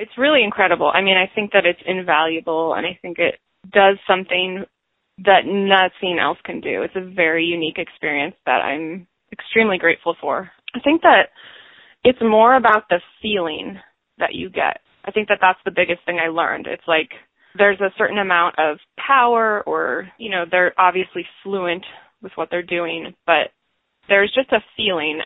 it's really incredible. I mean, I think that it's invaluable and I think it does something that nothing else can do. It's a very unique experience that I'm extremely grateful for. I think that it's more about the feeling that you get. I think that that's the biggest thing I learned. It's like there's a certain amount of power or, you know, they're obviously fluent with what they're doing, but there's just a feeling